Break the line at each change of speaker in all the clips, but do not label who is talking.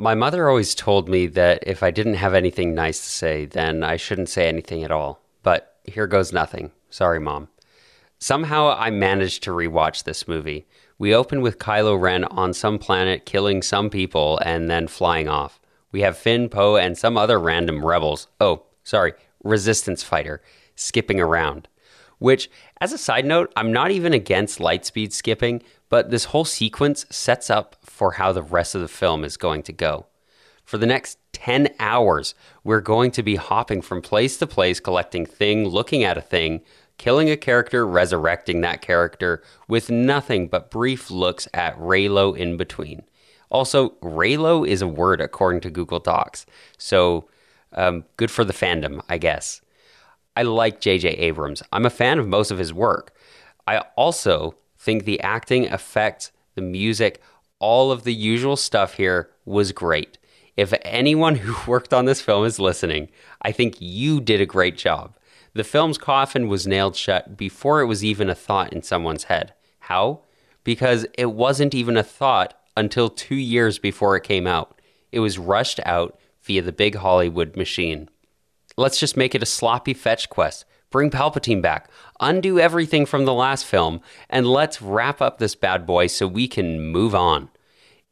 My mother always told me that if I didn't have anything nice to say, then I shouldn't say anything at all. But here goes nothing. Sorry, Mom. Somehow I managed to rewatch this movie. We open with Kylo Ren on some planet killing some people and then flying off. We have Finn, Poe, and some other random rebels. Oh, sorry, resistance fighter skipping around. Which, as a side note, I'm not even against lightspeed skipping, but this whole sequence sets up for how the rest of the film is going to go. For the next 10 hours, we're going to be hopping from place to place, collecting thing, looking at a thing, killing a character, resurrecting that character, with nothing but brief looks at Reylo in between. Also, Reylo is a word according to Google Docs, so um, good for the fandom, I guess. I like J.J. Abrams. I'm a fan of most of his work. I also think the acting, effects, the music, all of the usual stuff here was great. If anyone who worked on this film is listening, I think you did a great job. The film's coffin was nailed shut before it was even a thought in someone's head. How? Because it wasn't even a thought until two years before it came out. It was rushed out via the big Hollywood machine. Let's just make it a sloppy fetch quest. Bring Palpatine back, undo everything from the last film, and let's wrap up this bad boy so we can move on.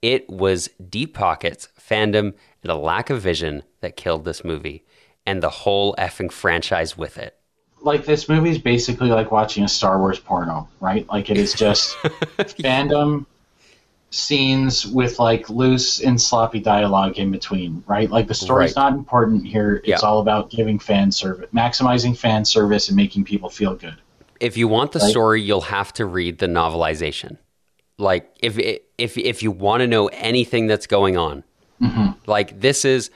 It was deep pockets, fandom, and a lack of vision that killed this movie and the whole effing franchise with it.
Like this movie is basically like watching a Star Wars porno, right? Like it is just fandom scenes with like loose and sloppy dialogue in between, right? Like the story's
Right.
not important here. It's
Yeah.
all about giving fan service, maximizing fan service, and making people feel good.
If you want the
Right.
story, you'll have to read the novelization. Like if if if you want to know anything that's going on, mm-hmm. like this is,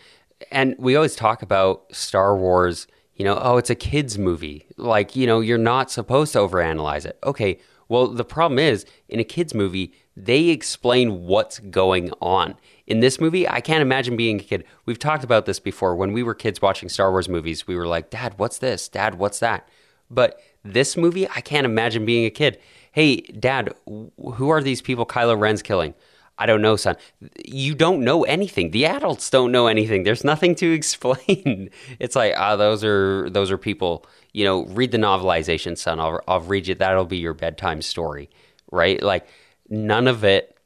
and we always talk about Star Wars. You know, oh, it's a kids movie. Like you know, you're not supposed to overanalyze it. Okay, well, the problem is in a kids movie, they explain what's going on. In this movie, I can't imagine being a kid. We've talked about this before. When we were kids watching Star Wars movies, we were like, "Dad, what's this? Dad, what's that?" But this movie, I can't imagine being a kid. Hey, Dad, who are these people Kylo Ren's killing? I don't know, son. You don't know anything. The adults don't know anything. There's nothing to explain. It's like, ah, those are those are people. You know, read the novelization, son. I'll I'll read you. That'll be your bedtime story, right? Like none of it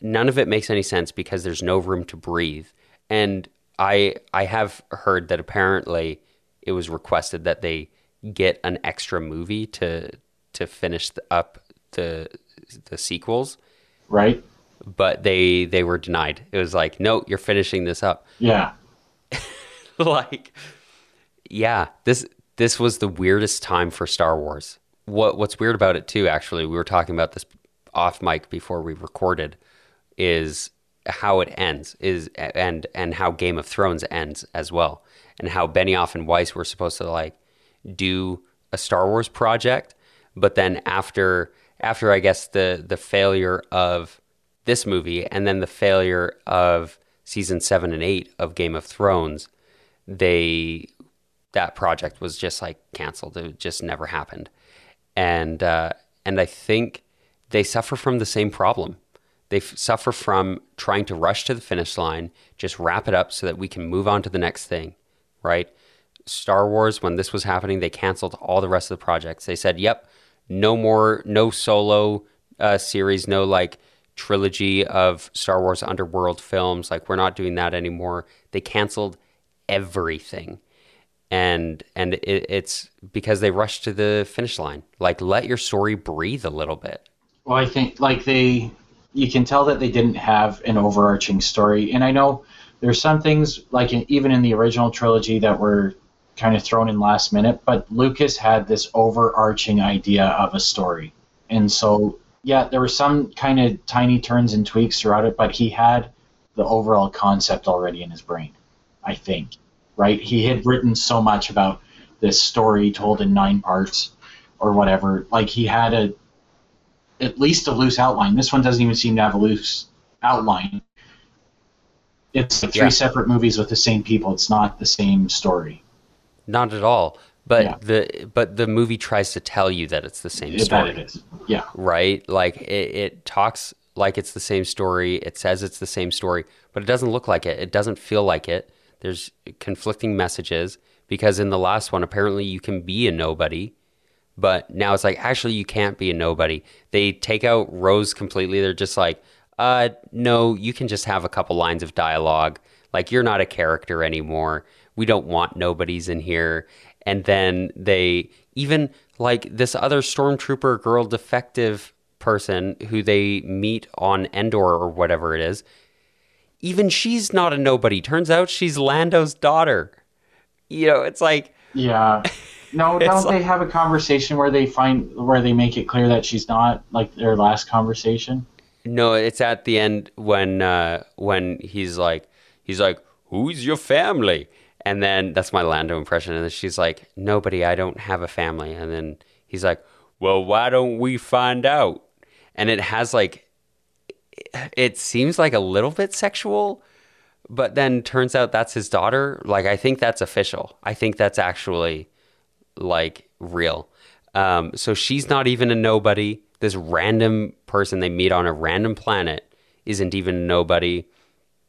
none of it makes any sense because there's no room to breathe. And I I have heard that apparently it was requested that they get an extra movie to to finish the, up the the sequels,
Right?
but they they were denied. It was like, no, you're finishing this up.
Yeah.
like, yeah, this this was the weirdest time for Star Wars. What what's weird about it too? Actually, we were talking about this off mic before we recorded. Is how it ends is and and how Game of Thrones ends as well, and how Benioff and Weiss were supposed to like do a Star Wars project, but then after after I guess the the failure of this movie and then the failure of season 7 and 8 of Game of Thrones, they that project was just like canceled. It just never happened. And uh, and I think they suffer from the same problem. They f- suffer from trying to rush to the finish line, just wrap it up so that we can move on to the next thing, right? Star Wars, when this was happening, they canceled all the rest of the projects. They said, "Yep, no more, no solo uh, series, no like trilogy of Star Wars Underworld films. Like we're not doing that anymore." They canceled everything, and and it, it's because they rush to the finish line. Like, let your story breathe a little bit.
Well, I think like they, you can tell that they didn't have an overarching story, and I know there's some things like in, even in the original trilogy that were kind of thrown in last minute, but Lucas had this overarching idea of a story, and so yeah, there were some kind of tiny turns and tweaks throughout it, but he had the overall concept already in his brain. I think, right? He had written so much about this story told in nine parts or whatever. Like he had a at least a loose outline. This one doesn't even seem to have a loose outline. It's like three
Yeah.
separate movies with the same people. It's not the same story.
Not at all. But
Yeah.
the but the movie tries to tell you that it's the same
That
story.
it is. Yeah.
right? Like it, it talks like it's the same story. It says it's the same story, but it doesn't look like it. It doesn't feel like it. There's conflicting messages because in the last one, apparently you can be a nobody, but now it's like actually you can't be a nobody. They take out Rose completely. They're just like, uh, no, you can just have a couple lines of dialogue. Like you're not a character anymore. We don't want nobodies in here. And then they even like this other stormtrooper girl defective person who they meet on Endor or whatever it is. Even she's not a nobody. Turns out she's Lando's daughter. You know, it's like
Yeah. No, don't
like-
they have a conversation where they find where they make it clear that she's not like their last conversation?
No, it's at the end when uh, when he's like he's like, "Who's your family?" And then that's my Lando impression, and then she's like, "Nobody. I don't have a family." And then he's like, "Well, why don't we find out?" And it has like, it seems like a little bit sexual, but then turns out that's his daughter. Like, I think that's official. I think that's actually like real. Um, so she's not even a nobody. This random person they meet on a random planet isn't even nobody.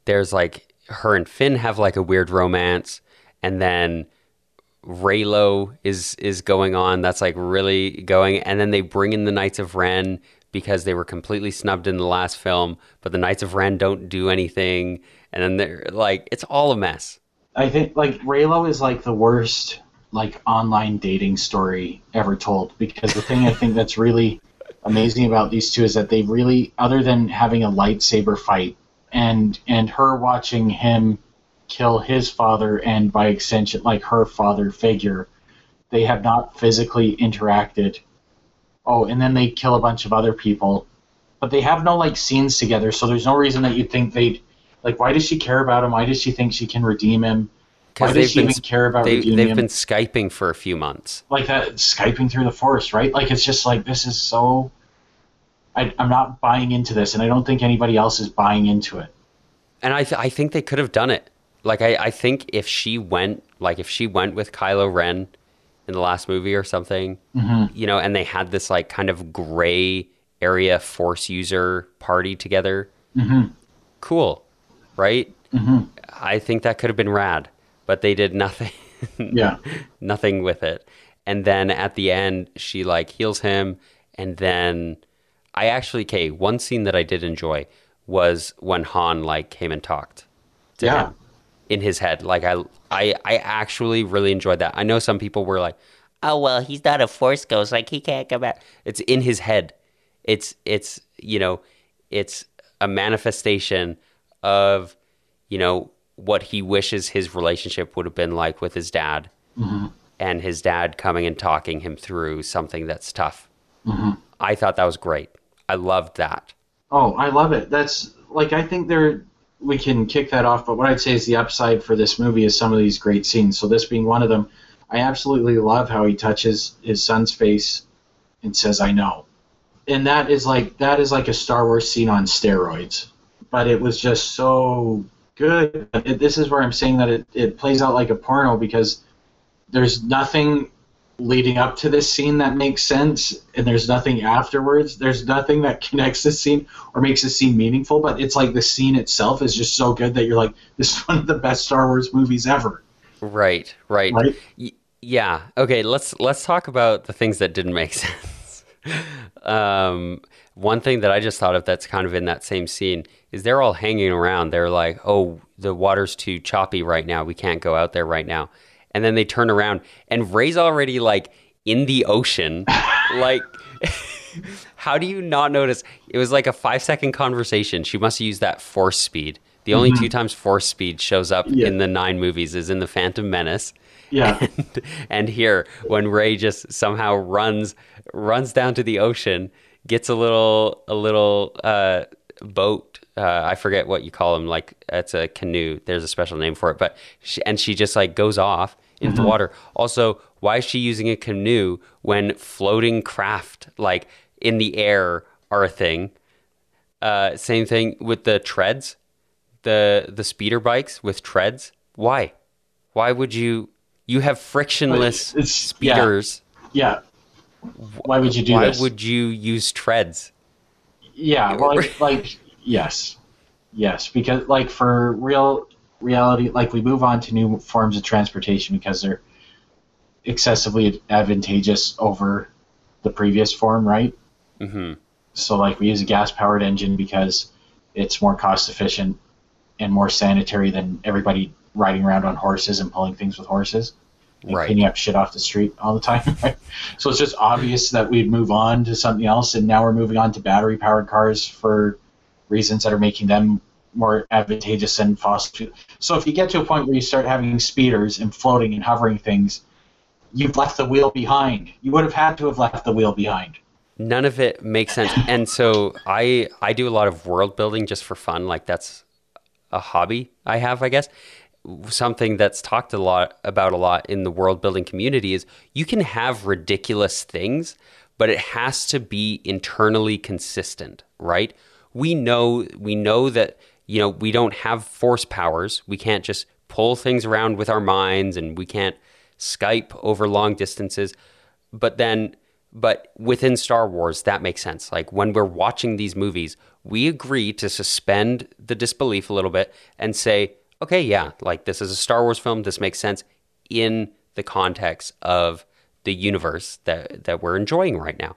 There's like her and Finn have like a weird romance, and then Reylo is is going on. That's like really going, and then they bring in the Knights of Ren because they were completely snubbed in the last film, but the Knights of Ren don't do anything, and then they're like, it's all a mess.
I think like Reylo is like the worst like online dating story ever told because the thing I think that's really amazing about these two is that they really other than having a lightsaber fight and and her watching him kill his father and by extension like her father figure they have not physically interacted oh and then they kill a bunch of other people. But they have no like scenes together so there's no reason that you'd think they'd like why does she care about him? Why does she think she can redeem him? Why does she even care about
they,
redeeming
they've
him?
been skyping for a few months.
like that skyping through the forest right? Like it's just like this is so I, i'm not buying into this and i don't think anybody else is buying into it.
And I, th- I think they could have done it. Like I, I think if she went, like if she went with Kylo Ren in the last movie or something, mm-hmm. you know, and they had this like kind of gray area Force user party together, mm-hmm. cool, right? Mm-hmm. I think that could have been rad, but they did nothing,
yeah.
Nothing with it. And then at the end, she like heals him, and then I actually, okay, one scene that I did enjoy was when Han like came and talked
Yeah.
him in his head. Like I, I, I actually really enjoyed that. I know some people were like, "Oh well, he's not a Force ghost. Like he can't come back." It's in his head. It's it's you know, it's a manifestation of you know what he wishes his relationship would have been like with his dad, mm-hmm. and his dad coming and talking him through something that's tough. Mm-hmm. I thought that was great. I loved that.
Oh, I love it. That's like I think there we can kick that off, but what I'd say is the upside for this movie is some of these great scenes. So this being one of them, I absolutely love how he touches his son's face and says I know. And that is like that is like a Star Wars scene on steroids. But it was just so good. It, this is where I'm saying that it, it plays out like a porno because there's nothing leading up to this scene that makes sense and there's nothing afterwards there's nothing that connects this scene or makes the scene meaningful but it's like the scene itself is just so good that you're like this is one of the best star wars movies ever
Right, right.
Right?
Y- yeah. Okay, let's let's talk about the things that didn't make sense. um, one thing that I just thought of that's kind of in that same scene is they're all hanging around. They're like, "Oh, the water's too choppy right now. We can't go out there right now." And then they turn around and Rey's already like in the ocean. like how do you not notice? It was like a 5-second conversation. She must have used that force speed. The only two times force speed shows up
Yeah.
in the 9 movies is in The Phantom Menace
yeah
and, and here when Rey just somehow runs runs down to the ocean, gets a little a little uh, boat. Uh, I forget what you call them. Like it's a canoe. There's a special name for it. But she, and she just like goes off into the water. Also, why is she using a canoe when floating craft like in the air are a thing? Uh, same thing with the treads, the the speeder bikes with treads. Why? Why would you? You have frictionless
it's- yeah.
speeders.
yeah why would you do this?
Why
this
would you use treads?
Yeah, like, like yes, yes, because like for real reality, like we move on to new forms of transportation because they're excessively advantageous over the previous form, right?
Mm-hmm.
So like we use a gas powered engine because it's more cost efficient and more sanitary than everybody riding around on horses and pulling things with horses and
Right.
cleaning up shit off the street all the time. Right? So it's just obvious that we'd move on to something else, and now we're moving on to battery powered cars for reasons that are making them more advantageous than fossil fuel. So if you get to a point where you start having speeders and floating and hovering things, you've left the wheel behind. You would have had to have left the wheel behind.
none of it makes sense and so i i do a lot of world building just for fun like that's a hobby i have i guess something that's talked a lot about a lot in the world building community is you can have ridiculous things but it has to be internally consistent right we know we know that you know we don't have force powers we can't just pull things around with our minds and we can't skype over long distances but then but within Star Wars that makes sense. Like when we're watching these movies, we agree to suspend the disbelief a little bit and say, okay, yeah, like this is a Star Wars film, this makes sense in the context of the universe that that we're enjoying right now.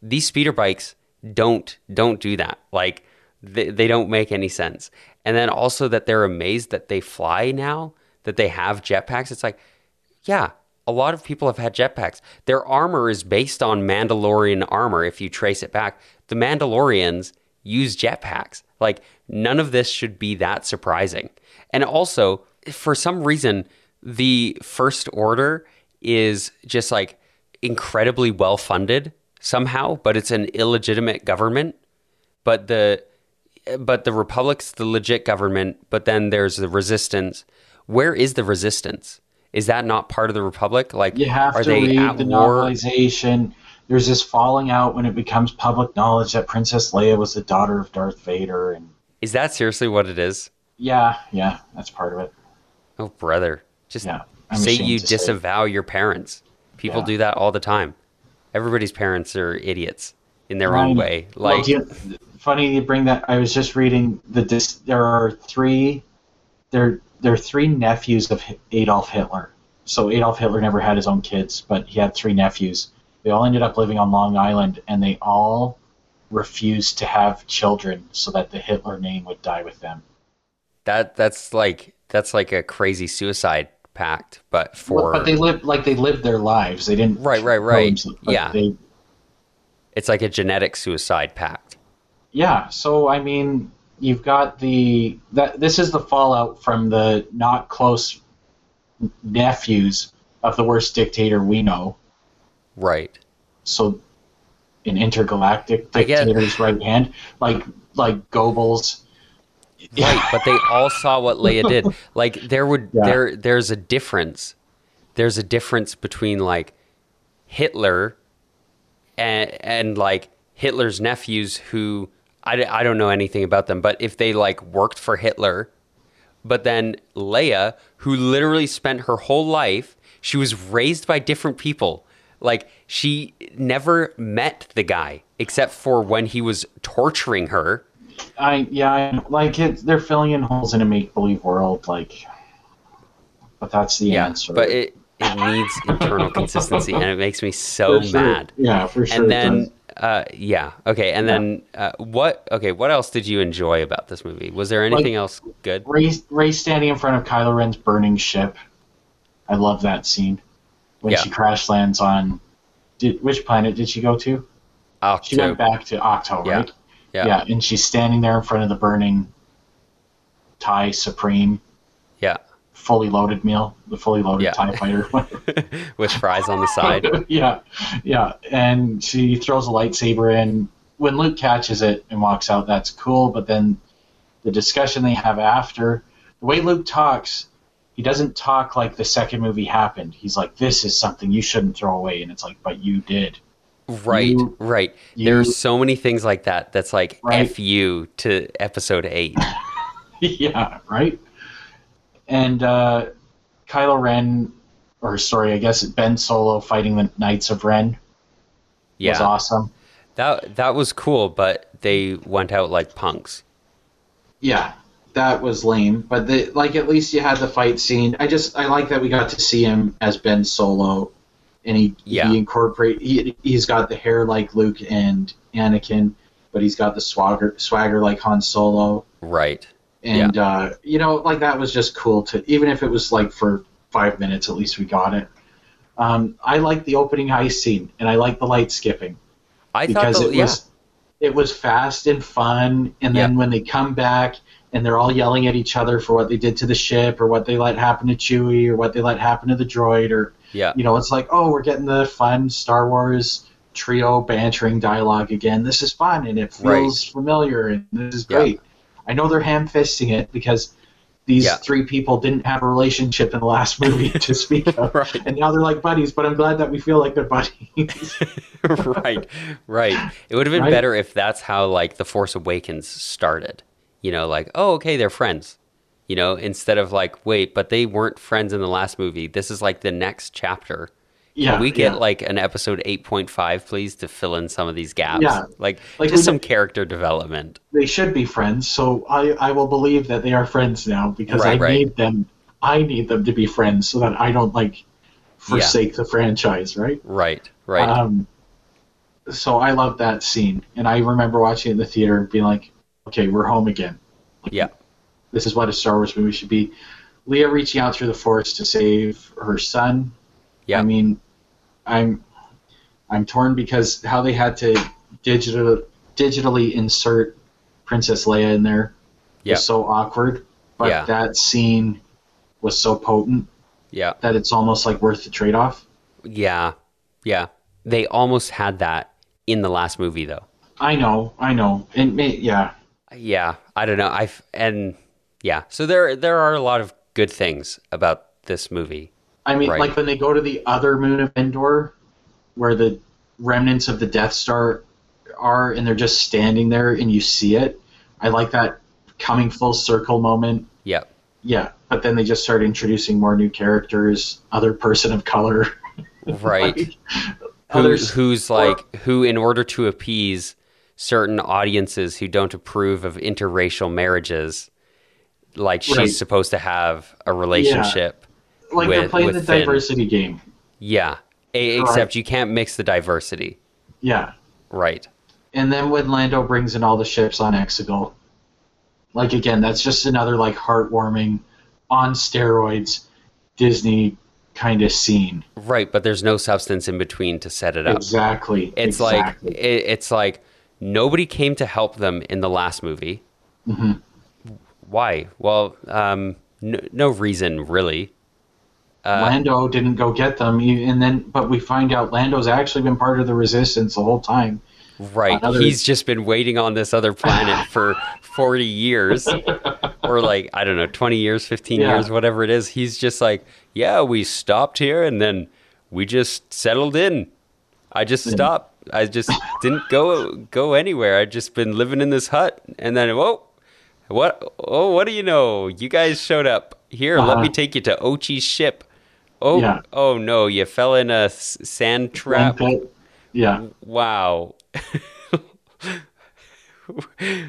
These speeder bikes don't don't do that. Like they, they don't make any sense. And then also that they're amazed that they fly now, that they have jetpacks. It's like, yeah, a lot of people have had jetpacks. Their armor is based on Mandalorian armor if you trace it back. The Mandalorians use jetpacks. Like, none of this should be that surprising. And also, for some reason, the First Order is just like incredibly well funded somehow, but it's an illegitimate government. But the but the Republic's the legit government, but then there's the resistance. Where is the resistance? Is that not part of the Republic? Like,
You have
are
to
they
read the
war?
novelization. There's this falling out when it becomes public knowledge that Princess Leia was the daughter of Darth Vader, and
Is that seriously what it is?
yeah, yeah, that's part of it.
Oh, brother, just
Yeah,
say you
to say.
disavow your parents. People
Yeah.
do that all the time. Everybody's parents are idiots in their own way. Like,
you- funny you bring that. I was just reading the. Dis, there are three. There, there are three nephews of Adolf Hitler. So Adolf Hitler never had his own kids, but he had three nephews. They all ended up living on Long Island, and they all refused to have children so that the Hitler name would die with them.
that that's like that's like a crazy suicide pact, but for
but they lived like they lived their lives. They didn't.
Right, right, right. Yeah.
They,
it's like a genetic suicide pact.
Yeah, so I mean, you've got the that this is the fallout from the not close nephews of the worst dictator we know.
Right.
So, an intergalactic dictator's right hand, like like Goebbels.
Right, but they all saw what Leia did. Like there would
Yeah.
there there's a difference. There's a difference between like Hitler and and like Hitler's nephews who I, I don't know anything about them, but if they like worked for Hitler, but then Leia, who literally spent her whole life, she was raised by different people. Like she never met the guy except for when he was torturing her.
I yeah, I, like it. They're filling in holes in a make believe world, like. But that's the
Yeah,
answer.
but it it needs internal consistency, and it makes me so
sure.
mad.
Yeah, for sure.
and then. Uh, yeah, okay, and then uh, what? Okay, what else did you enjoy about this movie? Was there anything else good?
Rey, Rey standing in front of Kylo Ren's burning ship. I love that scene when
Yeah.
she crash lands on. Did, which planet did she go to? She went back to Ahch-To,
Yeah.
right?
Yeah,
and she's standing there in front of the burning Tie Supreme
yeah,
fully loaded meal, the fully loaded
Yeah.
Tie Fighter.
with fries on the side.
yeah, yeah, and she throws a lightsaber in. When Luke catches it and walks out, that's cool. But then the discussion they have after, the way Luke talks, he doesn't talk like the second movie happened. He's like, "This is something you shouldn't throw away," and it's like, "But you did."
Right,
You-
right.
you-
There's so many things like that. That's like
Right.
f you to episode eight.
yeah, right. And uh, Kylo Ren, or sorry, I guess Ben Solo fighting the Knights of Ren was awesome.
that that was cool, but they went out like punks.
Yeah, that was lame. But the, like at least you had the fight scene. I just I like that we got to see him as Ben Solo, and he
Yeah.
he incorporate he he's got the hair like Luke and Anakin, but he's got the swagger swagger like Han Solo.
Right.
And uh, you know like that was just cool to even if it was like for five minutes at least we got it. Um, i like the opening heist scene and i like the light skipping.
I
because
thought the,
it was it was fast and fun and then
Yeah.
when they come back and they're all yelling at each other for what they did to the ship or what they let happen to chewie or what they let happen to the droid or
yeah.
you know it's like oh we're getting the fun star wars trio bantering dialogue again. This is fun and it feels familiar and this is
Yeah.
great i know they're ham-fisting it because these
Yeah.
three people didn't have a relationship in the last movie to speak of
Right.
and now they're like buddies but i'm glad that we feel like they're buddies
right, right. It would have been
Right?
better if that's how like the Force Awakens started. You know, like oh, okay, they're friends. You know, instead of like wait, but they weren't friends in the last movie. This is like the next chapter.
Yeah
Can we get
yeah.
like an episode eight point five, please, to fill in some of these gaps?
Yeah.
like,
Like,
just some character development.
they should be friends so i i will believe that they are friends now because
Right,
i
right.
need them i need them to be friends so that i don't like forsake the franchise right
Right, right.
Um, so I love that scene, and I remember watching it in the theater and being like, "Okay, we're home again.
yeah,
This is what a Star Wars movie should be." Leia reaching out through the Force to save her son.
Yeah.
I mean, I'm I'm torn because how they had to digital digitally insert Princess Leia in there
Yeah.
was so awkward, but
Yeah.
that scene was so potent
yeah,
that it's almost like worth the trade off.
yeah, yeah. They almost had that in the last movie, though.
I know, I know, and yeah,
Yeah, I don't know. I've and yeah. So there there are a lot of good things about this movie.
I mean,
Right.
like when they go to the other moon of Endor, where the remnants of the Death Star are, and they're just standing there, and you see it. I like that coming full circle moment.
Yeah,
Yeah, but then they just start introducing more new characters, other person of color.
right.
Like,
Who,
others-
who's like who, in order to appease certain audiences who don't approve of interracial marriages, like she's supposed to have a relationship.
Like they're playing the
Finn.
diversity game.
Yeah, A- except you can't mix the diversity.
Yeah,
Right.
and then when Lando brings in all the ships on Exegol, like again, that's just another like heartwarming, on steroids, Disney kind of scene.
Right, but there's no substance in between to set it up.
Exactly.
It's
exactly.
like it, it's like nobody came to help them in the last movie.
Mhm.
Why? Well, um, no, no reason really. Uh,
Lando didn't go get them, and then but we find out Lando's actually been part of the resistance the whole time.
right.
another-
He's just been waiting on this other planet for 40 years or like I don't know, 20 years, 15
Yeah.
years, whatever it is. He's just like, "Yeah, we stopped here and then we just settled in. I just stopped. I just didn't go go anywhere. I just been living in this hut and then whoa, what oh, what do you know? You guys showed up. Here, let me
Uh-huh.
take you to Ochi's ship. Oh,
Yeah.
oh no, you fell in a s- sand trap.
Yeah.
Wow.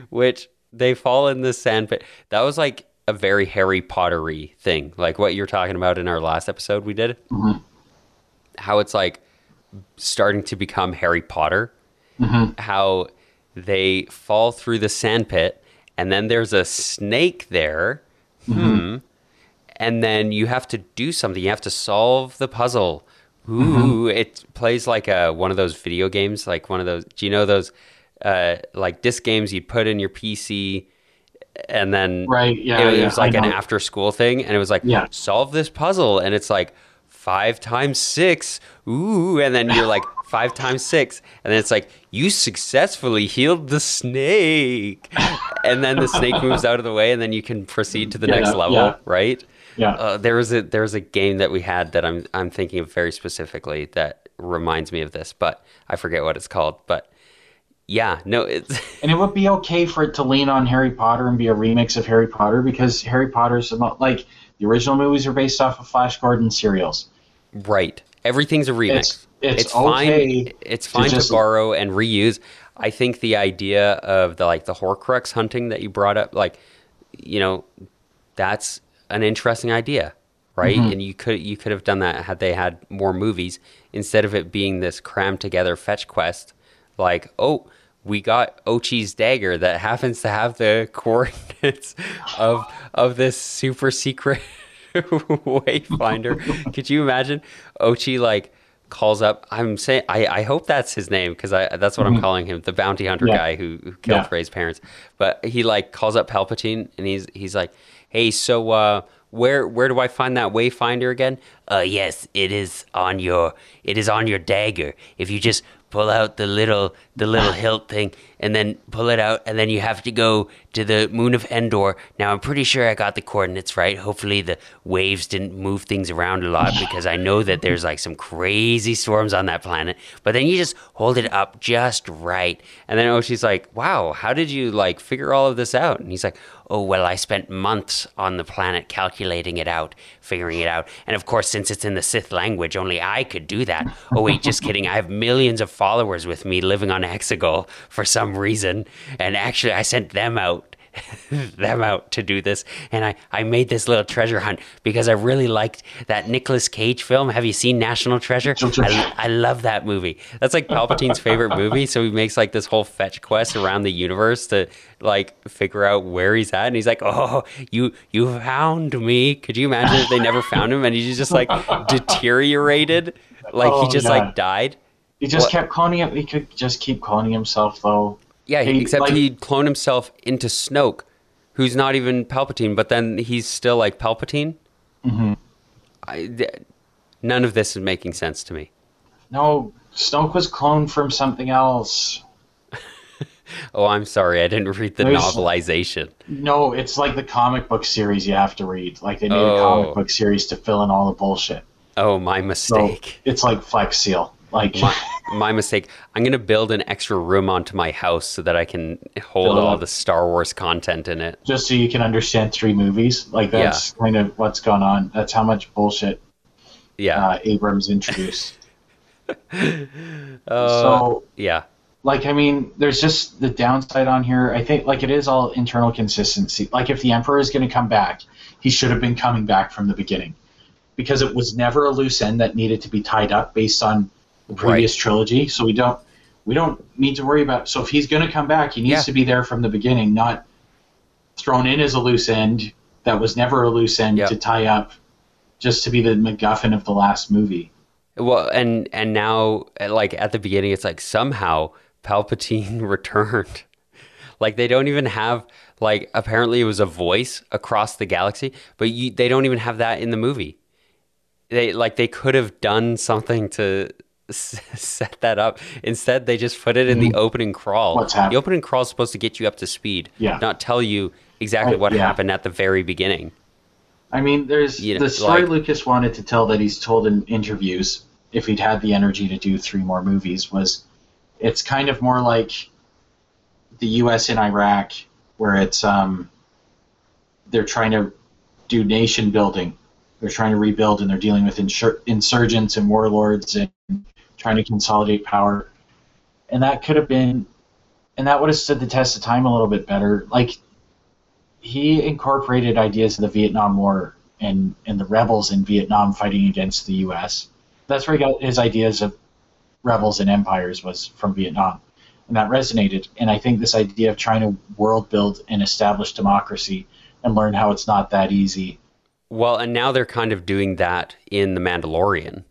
Which they fall in the sand pit. That was like a very Harry Pottery thing, like what you're talking about in our last episode we did.
Mhm.
How it's like starting to become Harry Potter.
Mhm.
How they fall through the sand pit, and then there's a snake there. Hmm. And then you have to do something. You have to solve the puzzle. Ooh, it plays like a one of those video games, like one of those. Do you know those uh, like disc games you put in your PC, and then
Right. Yeah.
it, it
yeah,
was like an after school thing, and it was like
Yeah.
solve this puzzle, and it's like five times six. Ooh, and then you're like five times six, and then it's like you successfully healed the snake, and then the snake moves out of the way, and then you can proceed to the
Yeah,
next level, right?
Yeah.
Uh, there was a there was a game that we had that I'm I'm thinking of very specifically that reminds me of this, but I forget what it's called. But yeah, no, it's
And it would be okay for it to lean on Harry Potter and be a remix of Harry Potter because Harry Potter's about like the original movies are based off of Flash Gordon serials.
right. Everything's a remix.
It's- it's
fine.
okay
It's
to
fine to,
just-
borrow and reuse. I think the idea of the like the Horcrux hunting that you brought up, like, you know, that's an interesting idea, right?
Mm-hmm.
And you could you could have done that had they had more movies instead of it being this crammed together fetch quest. Like, oh, we got Ochi's dagger that happens to have the coordinates of of this super secret wayfinder. Could you imagine Ochi like calls up? I'm saying I, I hope that's his name because I that's what I'm calling him, the bounty hunter
Yeah.
guy who, who killed
Yeah.
Rey's parents. But he like calls up Palpatine and he's he's like, hey, so uh, where where do I find that wayfinder again? Uh, yes, it is on your it is on your dagger. If you just pull out the little the little hilt thing and then pull it out and then you have to go to the moon of Endor. Now I'm pretty sure I got the coordinates right. Hopefully the waves didn't move things around a lot because I know that there's like some crazy storms on that planet. But then you just hold it up just right. And then Ochi's like, "Wow, how did you like figure all of this out?" And he's like, "Oh, well, I spent months on the planet calculating it out, figuring it out. And of course, since it's in the Sith language, only I could do that. Oh, wait, just kidding. I have millions of followers with me living on Exegol for some reason. And actually, I sent them out. them out to do this and I, I made this little treasure hunt because I really liked that Nicolas Cage film. Have you seen National Treasure? I, I love that movie. That's like Palpatine's favorite movie. So he makes like this whole fetch quest around the universe to like figure out where he's at. And he's like, "Oh, you you found me." Could you imagine if they never found him and he's just like deteriorated, like he
Oh,
just
yeah.
like died?
He just
What-
kept cloning him. He could just keep cloning himself, though.
Yeah,
He-
except
like-
he'd clone himself into Snoke, who's not even Palpatine, but then he's still like Palpatine. Mm-hmm. I, th- none of this is making sense to me.
No, Snoke was cloned from something else.
Oh, I'm sorry, I didn't read the
There's-
novelization.
No, it's like the comic book series you have to read. Like they made
Oh.
a comic book series to fill in all the bullshit.
Oh, my
So
mistake.
it's like Flex Seal. Like
my, my mistake. I'm gonna build an extra room onto my house so that I can hold all the Star Wars content in it.
just so you can understand three movies. Like that's kind of what's gone on. That's how much bullshit
Yeah.
uh, Abrams introduced.
Uh,
so
yeah.
like I mean, there's just the downside on here. I think like it is all internal consistency. Like if the Emperor is going to come back, he should have been coming back from the beginning, because it was never a loose end that needed to be tied up based on the previous trilogy. So we don't we don't need to worry about. So if he's going to come back, he needs
Yeah.
to be there from the beginning, not thrown in as a loose end that was never a loose end
Yeah.
to tie up, just to be the MacGuffin of the last movie.
Well, and and now, like at the beginning, it's like somehow Palpatine returned. Like they don't even have like apparently it was a voice across the galaxy, but you, they don't even have that in the movie. They like they could have done something to set that up. Instead, they just put it in the opening crawl.
Mm-hmm. What's hap-
the opening crawl is supposed to get you up to speed,
Yeah.
not tell you exactly what
yeah.
happened at the very beginning.
I mean, there's
You know,
the story
like-
Lucas wanted to tell that he's told in interviews if he'd had the energy to do three more movies was it's kind of more like the U.S. in Iraq, where it's um, they're trying to do nation building, they're trying to rebuild, and they're dealing with insur- insurgents and warlords and trying to consolidate power, and that could have been, and that would have stood the test of time a little bit better. Like he incorporated ideas of the Vietnam War and, and the rebels in Vietnam fighting against the U.S. That's where he got his ideas of rebels and empires was from Vietnam, and that resonated. And I think this idea of trying to world build and establish democracy and learn how it's not that easy.
Well, and now they're kind of doing that in The Mandalorian,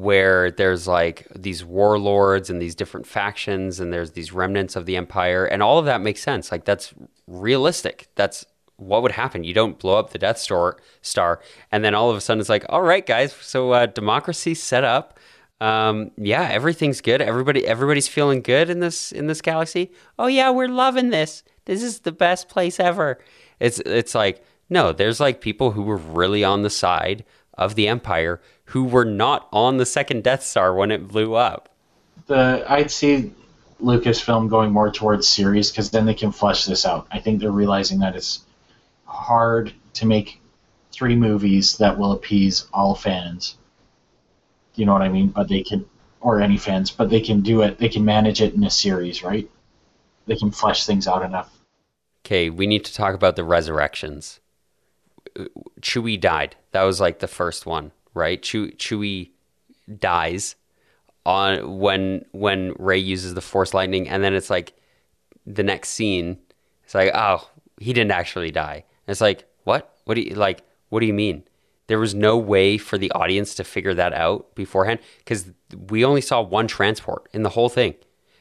where there's like these warlords and these different factions, and there's these remnants of the Empire, and all of that makes sense. Like, that's realistic. That's what would happen. You don't blow up the Death Star, star and then all of a sudden it's like, all right, guys, so uh, democracy's set up. Um, yeah, everything's good. Everybody, everybody's feeling good in this in this galaxy. Oh yeah, we're loving this. This is the best place ever. It's it's like no, there's like people who were really on the side of the Empire who were not on the second Death Star when it blew up.
The I'd see Lucasfilm going more towards series because then they can flesh this out. I think they're realizing that it's hard to make three movies that will appease all fans. You know what I mean? But they can, or any fans, but they can do it. They can manage it in a series, right? They can flesh things out enough.
Okay, we need to talk about the resurrections. Uh, Chewie died. That was like the first one, right? Chewie, Chewie dies on when when Rey uses the Force lightning, and then it's like the next scene. It's like, oh, he didn't actually die. And it's like, what? What do you like? What do you mean? There was no way for the audience to figure that out beforehand because we only saw one transport in the whole thing.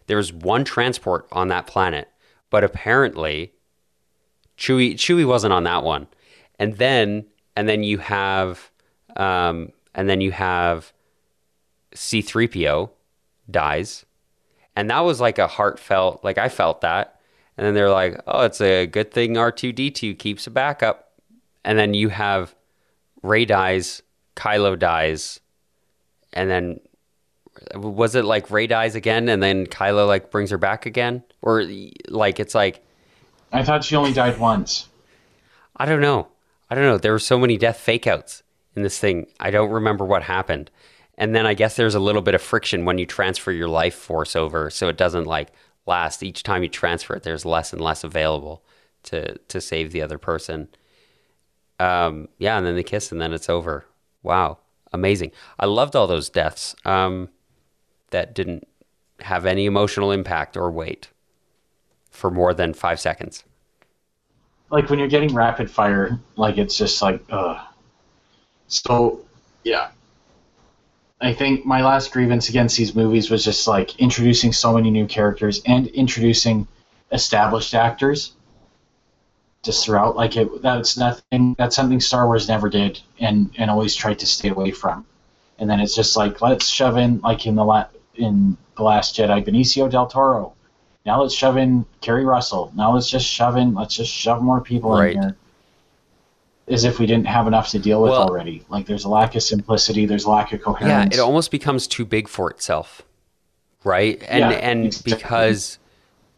There was one transport on that planet, but apparently Chewie Chewie wasn't on that one. And then and then you have um, and then you have C3PO dies. And that was like a heartfelt like I felt that. And then they're like, "Oh, it's a good thing R2D2 keeps a backup." And then you have Rey dies, Kylo dies, and then was it like Rey dies again and then Kylo like brings her back again or like it's like
I thought she only died once.
I don't know. I don't know. There were so many death fakeouts in this thing. I don't remember what happened. And then I guess there's a little bit of friction when you transfer your life force over, so it doesn't like last. Each time you transfer it, there's less and less available to to save the other person. Um, yeah, and then they kiss, and then it's over. Wow, amazing! I loved all those deaths um, that didn't have any emotional impact or weight for more than five seconds.
Like when you're getting rapid fire, like it's just like, ugh. So, yeah. I think my last grievance against these movies was just like introducing so many new characters and introducing established actors just throughout. Like it, that's nothing. That's something Star Wars never did, and and always tried to stay away from. And then it's just like let's shove in like in the la- in the Last Jedi, Benicio del Toro, now let's shove in Keri Russell. Now let's just shove in. Let's just shove more people right. in here. As if we didn't have enough to deal with well, already. Like there's a lack of simplicity. There's a lack of coherence.
Yeah, it almost becomes too big for itself, right? And yeah, and exactly. because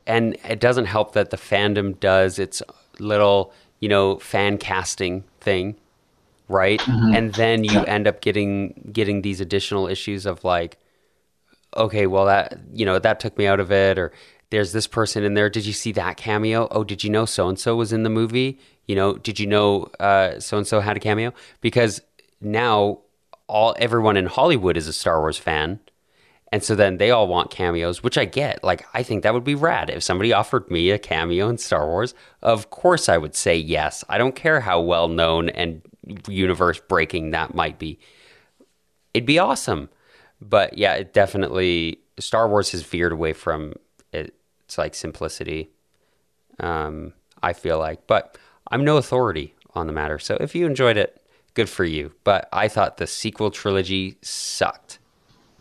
and it doesn't help that the fandom does its little you know fan casting thing, right? Mm-hmm. And then you end up getting getting these additional issues of like, okay, well that you know that took me out of it, or there's this person in there. Did you see that cameo? Oh, did you know so and so was in the movie? You know, did you know so and so had a cameo? Because now all everyone in Hollywood is a Star Wars fan. And so then they all want cameos, which I get. Like, I think that would be rad. If somebody offered me a cameo in Star Wars, of course I would say yes. I don't care how well known and universe breaking that might be. It'd be awesome. But yeah, it definitely, Star Wars has veered away from it, it's like simplicity. Um, I feel like, but I'm no authority on the matter. So if you enjoyed it, good for you. But I thought the sequel trilogy sucked.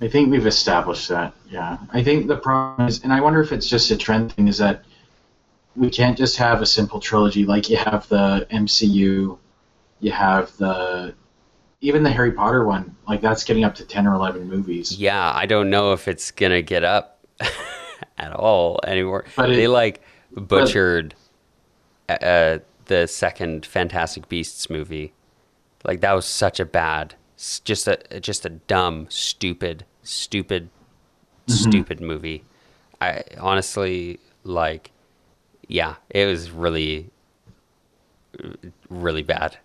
I think we've established that. Yeah, I think the problem is, and I wonder if it's just a trend thing, is that we can't just have a simple trilogy like you have the MCU, you have the even the Harry Potter one, like that's getting up to ten or eleven movies.
Yeah, I don't know if it's gonna get up. at all anymore. But they like butchered but, uh, the second Fantastic Beasts movie. Like that was such a bad, just a just a dumb, stupid, stupid, mm-hmm. stupid movie. I honestly like, yeah, it was really, really bad.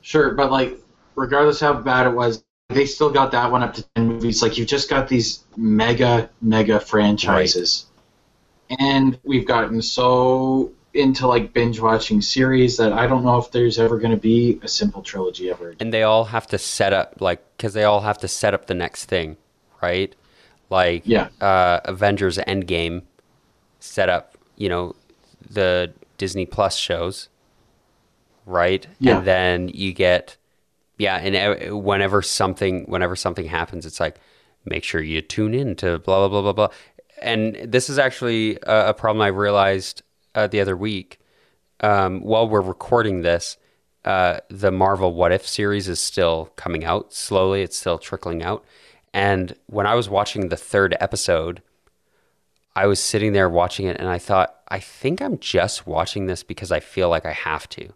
Sure, but like, regardless how bad it was, they still got that one up to 10 movies. Like, you've just got these mega, mega franchises. Right. And we've gotten so into like binge watching series that I don't know if there's ever going to be a simple trilogy ever. Again.
And they all have to set up like because they all have to set up the next thing, right? Like
yeah,
uh, Avengers Endgame set up, you know, the Disney Plus shows, right? Yeah. And then you get yeah, and whenever something whenever something happens, it's like make sure you tune in to blah blah blah blah blah. And this is actually a, a problem I realized uh, the other week. Um, while we're recording this, uh, the Marvel What If series is still coming out slowly. It's still trickling out. And when I was watching the third episode, I was sitting there watching it and I thought, I think I'm just watching this because I feel like I have to.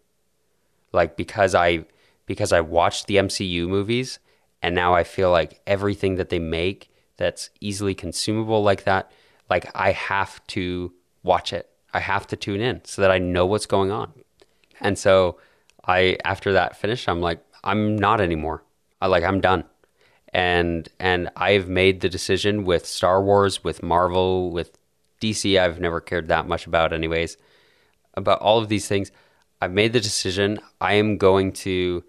Like, because I because I watched the MCU movies and now I feel like everything that they make that's easily consumable like that, like I have to watch it. I have to tune in so that I know what's going on. And so I after that finished, I'm like, I'm not anymore. I like I'm done. And and I've made the decision with Star Wars, with Marvel, with DC I've never cared that much about anyways. About all of these things, I've made the decision I am going to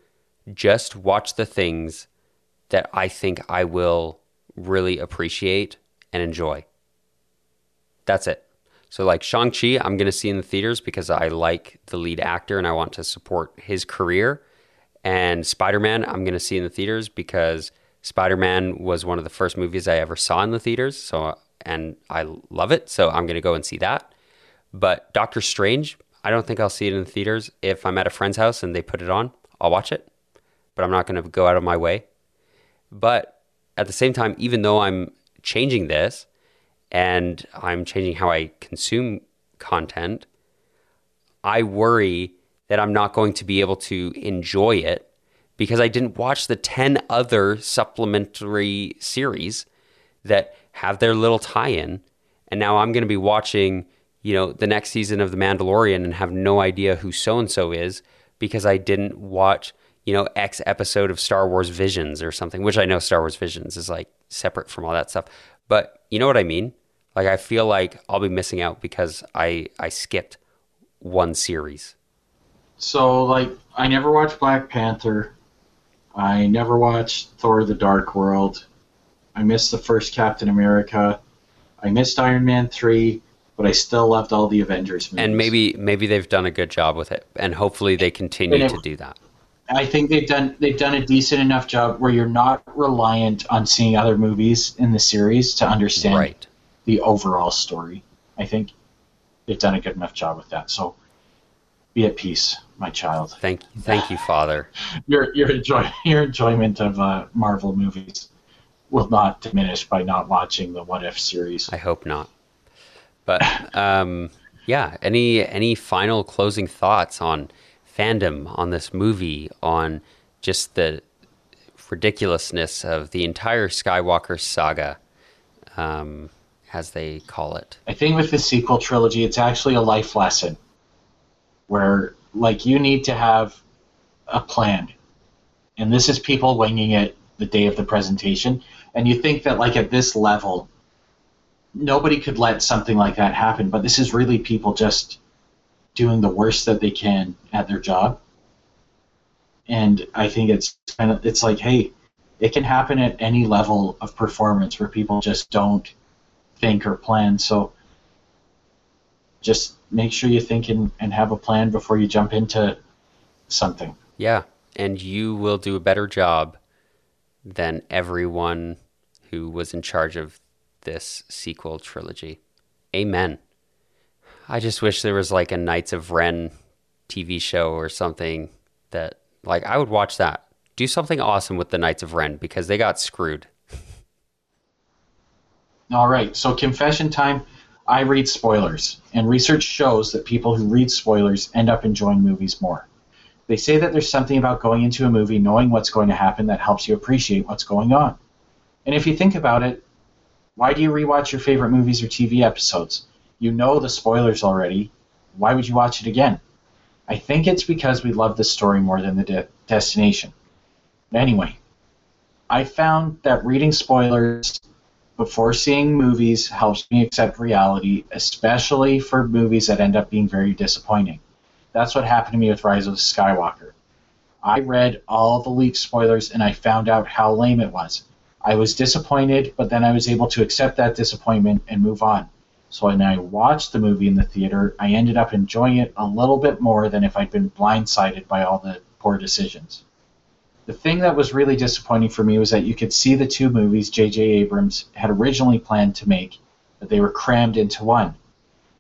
just watch the things that I think I will really appreciate and enjoy. That's it. So, like Shang-Chi, I'm going to see in the theaters because I like the lead actor and I want to support his career. And Spider Man, I'm going to see in the theaters because Spider Man was one of the first movies I ever saw in the theaters. So, and I love it. So, I'm going to go and see that. But Doctor Strange, I don't think I'll see it in the theaters. If I'm at a friend's house and they put it on, I'll watch it. But I'm not going to go out of my way. But at the same time, even though I'm changing this, and I'm changing how I consume content, I worry that I'm not going to be able to enjoy it because I didn't watch the 10 other supplementary series that have their little tie in. And now I'm going to be watching, you know, the next season of The Mandalorian and have no idea who so and so is because I didn't watch, you know, X episode of Star Wars Visions or something, which I know Star Wars Visions is like separate from all that stuff. But you know what I mean? Like I feel like I'll be missing out because I I skipped one series.
So like I never watched Black Panther. I never watched Thor the Dark World. I missed the first Captain America. I missed Iron Man 3, but I still loved all the Avengers movies.
And maybe maybe they've done a good job with it and hopefully they continue it, to do that.
I think they've done they've done a decent enough job where you're not reliant on seeing other movies in the series to understand right. The overall story. I think they've done a good enough job with that. So be at peace, my child.
Thank you, thank you, Father.
your your enjoy your enjoyment of uh, Marvel movies will not diminish by not watching the What If series.
I hope not. But um, yeah, any any final closing thoughts on? fandom on this movie, on just the ridiculousness of the entire Skywalker saga, um, as they call it.
I think with the sequel trilogy, it's actually a life lesson where, like, you need to have a plan. And this is people winging it the day of the presentation. And you think that, like, at this level, nobody could let something like that happen. But this is really people just doing the worst that they can at their job. And I think it's kind of it's like, hey, it can happen at any level of performance where people just don't think or plan. So just make sure you think and, and have a plan before you jump into something.
Yeah, and you will do a better job than everyone who was in charge of this sequel trilogy. Amen. I just wish there was like a Knights of Ren TV show or something that like I would watch that. Do something awesome with the Knights of Ren because they got screwed.
All right, so confession time. I read spoilers, and research shows that people who read spoilers end up enjoying movies more. They say that there's something about going into a movie knowing what's going to happen that helps you appreciate what's going on. And if you think about it, why do you rewatch your favorite movies or TV episodes? You know the spoilers already. Why would you watch it again? I think it's because we love the story more than the de- destination. Anyway, I found that reading spoilers before seeing movies helps me accept reality, especially for movies that end up being very disappointing. That's what happened to me with Rise of Skywalker. I read all the leaked spoilers and I found out how lame it was. I was disappointed, but then I was able to accept that disappointment and move on. So when I watched the movie in the theater, I ended up enjoying it a little bit more than if I'd been blindsided by all the poor decisions. The thing that was really disappointing for me was that you could see the two movies J.J. Abrams had originally planned to make, that they were crammed into one.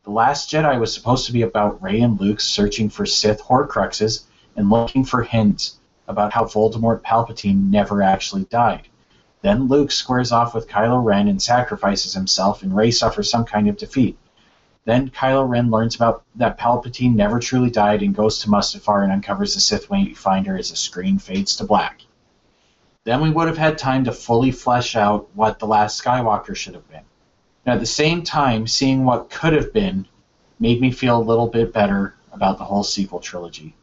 The Last Jedi was supposed to be about Rey and Luke searching for Sith Horcruxes and looking for hints about how Voldemort Palpatine never actually died. Then Luke squares off with Kylo Ren and sacrifices himself, and Rey suffers some kind of defeat. Then Kylo Ren learns about that Palpatine never truly died and goes to Mustafar and uncovers the Sith Wayfinder as the screen fades to black. then we would have had time to fully flesh out what The Last Skywalker should have been. And at the same time, seeing what could have been made me feel a little bit better about the whole sequel trilogy.